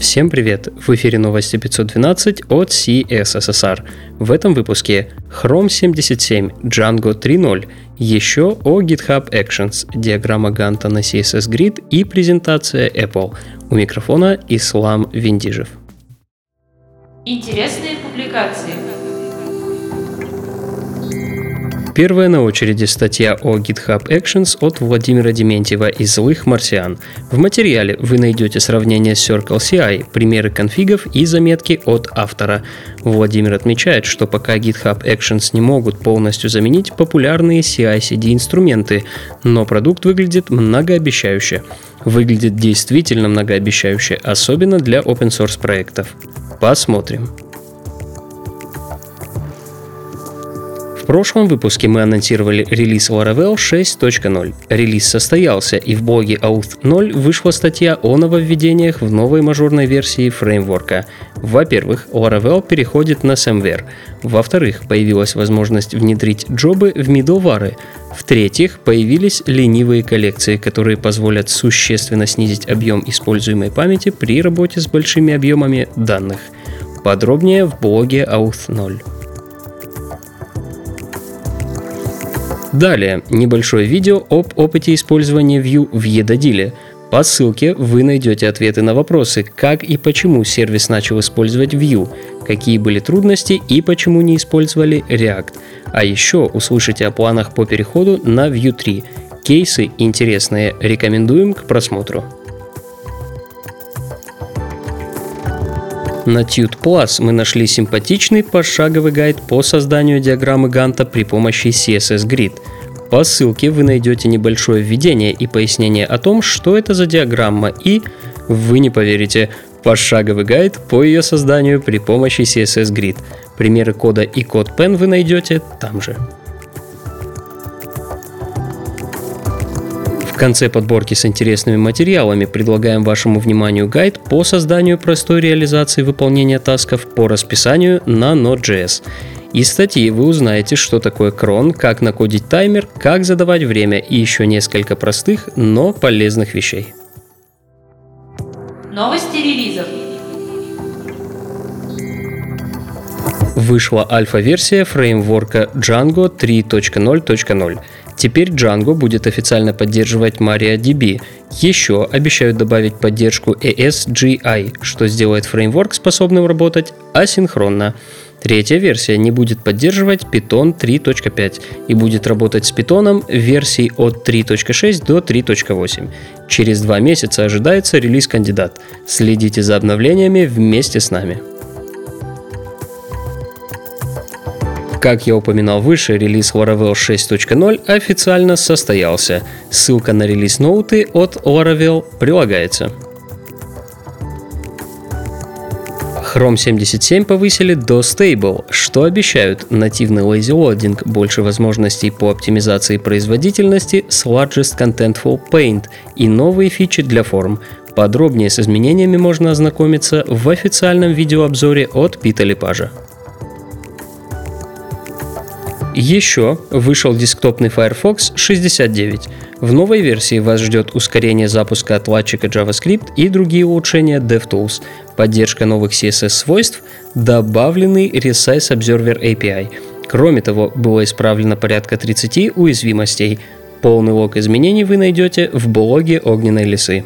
Всем привет! В эфире новости 512 от CSSR. В этом выпуске Chrome 77, Django 3.0, еще о GitHub Actions, диаграмма Ганта на CSS Grid и презентация Apple. У микрофона Ислам Виндижев. Интересные публикации – Первая на очереди статья о GitHub Actions от Владимира Дементьева из «Злых марсиан». В материале вы найдете сравнение с Circle CI, примеры конфигов и заметки от автора. Владимир отмечает, что пока GitHub Actions не могут полностью заменить популярные CI-CD инструменты, но продукт выглядит многообещающе. Выглядит действительно многообещающе, особенно для open source проектов. Посмотрим. Прошлом выпуске мы анонсировали релиз Laravel 6.0. Релиз состоялся, и в блоге Auth 0 вышла статья о нововведениях в новой мажорной версии фреймворка. Во-первых, Laravel переходит на SMWare. Во-вторых, появилась возможность внедрить джобы в middleware. В-третьих, появились ленивые коллекции, которые позволят существенно снизить объем используемой памяти при работе с большими объемами данных. Подробнее в блоге Auth 0. Далее, небольшое видео об опыте использования Vue в Едодиле. По ссылке вы найдете ответы на вопросы, как и почему сервис начал использовать Vue, какие были трудности и почему не использовали React. А еще услышите о планах по переходу на Vue 3. Кейсы интересные, рекомендуем к просмотру. На Tude Plus мы нашли симпатичный пошаговый гайд по созданию диаграммы Ганта при помощи CSS Grid. По ссылке вы найдете небольшое введение и пояснение о том, что это за диаграмма и, вы не поверите, пошаговый гайд по ее созданию при помощи CSS Grid. Примеры кода и код Pen вы найдете там же. Конце подборки с интересными материалами предлагаем вашему вниманию гайд по созданию простой реализации выполнения тасков по расписанию на Node.js. Из статьи вы узнаете, что такое крон, как накодить таймер, как задавать время и еще несколько простых, но полезных вещей. Новости релизов. Вышла альфа-версия фреймворка Django 3.0.0. Теперь Django будет официально поддерживать MariaDB. Еще обещают добавить поддержку ASGI, что сделает фреймворк способным работать асинхронно. Третья версия не будет поддерживать Python 3.5 и будет работать с Python версий от 3.6 до 3.8. Через два месяца ожидается релиз кандидат. Следите за обновлениями вместе с нами. Как я упоминал выше, релиз Laravel 6.0 официально состоялся. Ссылка на релиз ноуты от Laravel прилагается. Chrome 77 повысили до Stable, что обещают нативный lazy loading, больше возможностей по оптимизации производительности с Largest Contentful Paint и новые фичи для форм. Подробнее с изменениями можно ознакомиться в официальном видеообзоре от Пита Лепажа. Еще вышел десктопный Firefox 69. В новой версии вас ждет ускорение запуска отладчика JavaScript и другие улучшения DevTools, поддержка новых CSS-свойств, добавленный Resize Observer API. Кроме того, было исправлено порядка 30 уязвимостей. Полный лог изменений вы найдете в блоге Огненной лисы.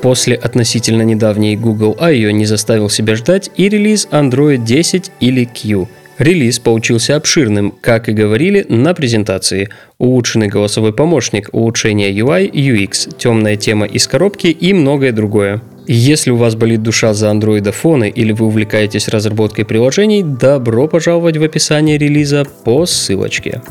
После относительно недавней Google I.O. не заставил себя ждать и релиз Android 10 или Q – Релиз получился обширным, как и говорили на презентации. Улучшенный голосовой помощник, улучшение UI, UX, темная тема из коробки и многое другое. Если у вас болит душа за андроидофоны или вы увлекаетесь разработкой приложений, добро пожаловать в описание релиза по ссылочке.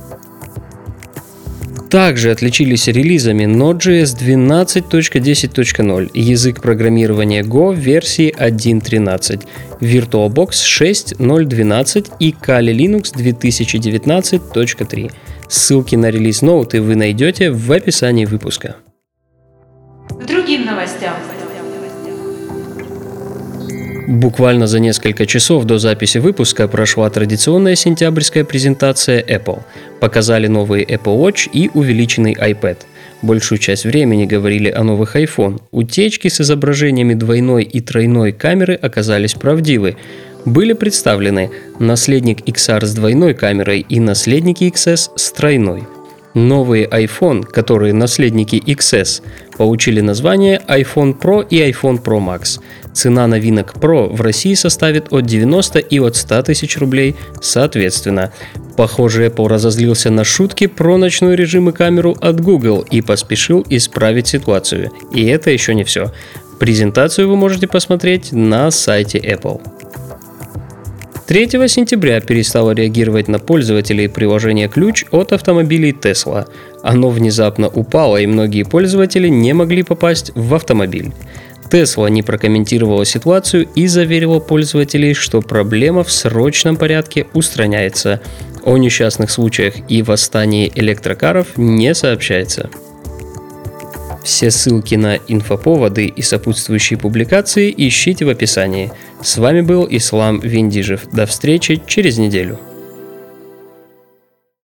Также отличились релизами Node.js 12.10.0, язык программирования Go версии 1.13, VirtualBox 6.0.12 и Kali Linux 2019.3. Ссылки на релиз ноуты вы найдете в описании выпуска. Другим новостям. Буквально за несколько часов до записи выпуска прошла традиционная сентябрьская презентация Apple. Показали новый Apple Watch и увеличенный iPad. большую часть времени говорили о новых iPhone. Утечки с изображениями двойной и тройной камеры оказались правдивы. Были представлены наследник XR с двойной камерой и наследники XS с тройной. Новые iPhone, которые наследники XS, получили название iPhone Pro и iPhone Pro Max. Цена новинок Pro в России составит от 90 и от 100 тысяч рублей соответственно. Похоже, Apple разозлился на шутки про ночной режим и камеру от Google и поспешил исправить ситуацию. И это еще не все. Презентацию вы можете посмотреть на сайте Apple. 3 сентября перестало реагировать на пользователей приложение «Ключ» от автомобилей Tesla. Оно внезапно упало, и многие пользователи не могли попасть в автомобиль. Tesla не прокомментировала ситуацию и заверила пользователей, что проблема в срочном порядке устраняется. О несчастных случаях и восстании электрокаров не сообщается. Все ссылки на инфоповоды и сопутствующие публикации ищите в описании. С вами был Ислам Виндижев. До встречи через неделю.